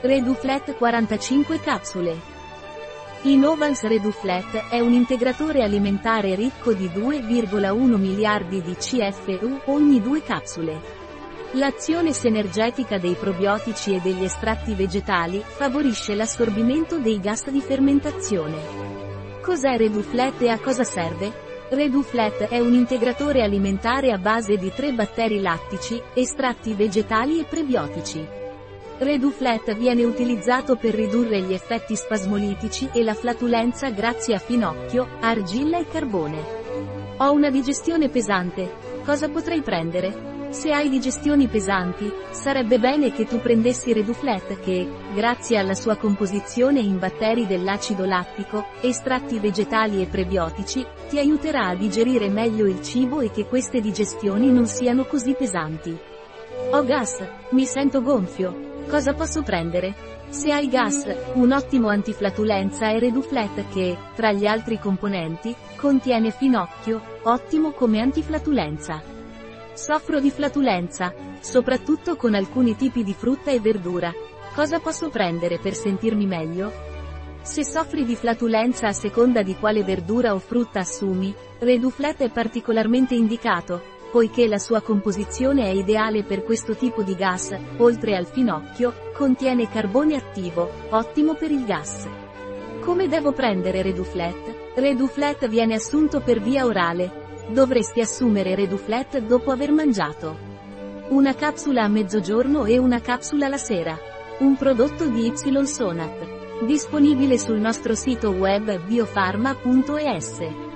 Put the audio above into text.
Reduflet 45 capsule. Innovans Reduflet è un integratore alimentare ricco di 2,1 miliardi di CFU ogni due capsule. L'azione sinergetica dei probiotici e degli estratti vegetali favorisce l'assorbimento dei gas di fermentazione. Cos'è Reduflet e a cosa serve? Reduflet è un integratore alimentare a base di tre batteri lattici, estratti vegetali e prebiotici. Reduflet viene utilizzato per ridurre gli effetti spasmolitici e la flatulenza grazie a finocchio, argilla e carbone. Ho una digestione pesante. Cosa potrei prendere? Se hai digestioni pesanti, sarebbe bene che tu prendessi Reduflet che, grazie alla sua composizione in batteri dell'acido lattico, estratti vegetali e prebiotici, ti aiuterà a digerire meglio il cibo e che queste digestioni non siano così pesanti. Ho gas, mi sento gonfio, Cosa posso prendere? Se hai gas, un ottimo antiflatulenza è Reduflet che, tra gli altri componenti, contiene finocchio, ottimo come antiflatulenza. Soffro di flatulenza, soprattutto con alcuni tipi di frutta e verdura. Cosa posso prendere per sentirmi meglio? Se soffri di flatulenza a seconda di quale verdura o frutta assumi, Reduflet è particolarmente indicato, poiché la sua composizione è ideale per questo tipo di gas, oltre al finocchio, contiene carbone attivo, ottimo per il gas. Come devo prendere Reduflet? Reduflet viene assunto per via orale. Dovresti assumere Reduflet dopo aver mangiato. Una capsula a mezzogiorno e una capsula la sera. Un prodotto di Y Sonat. Disponibile sul nostro sito web biofarma.es.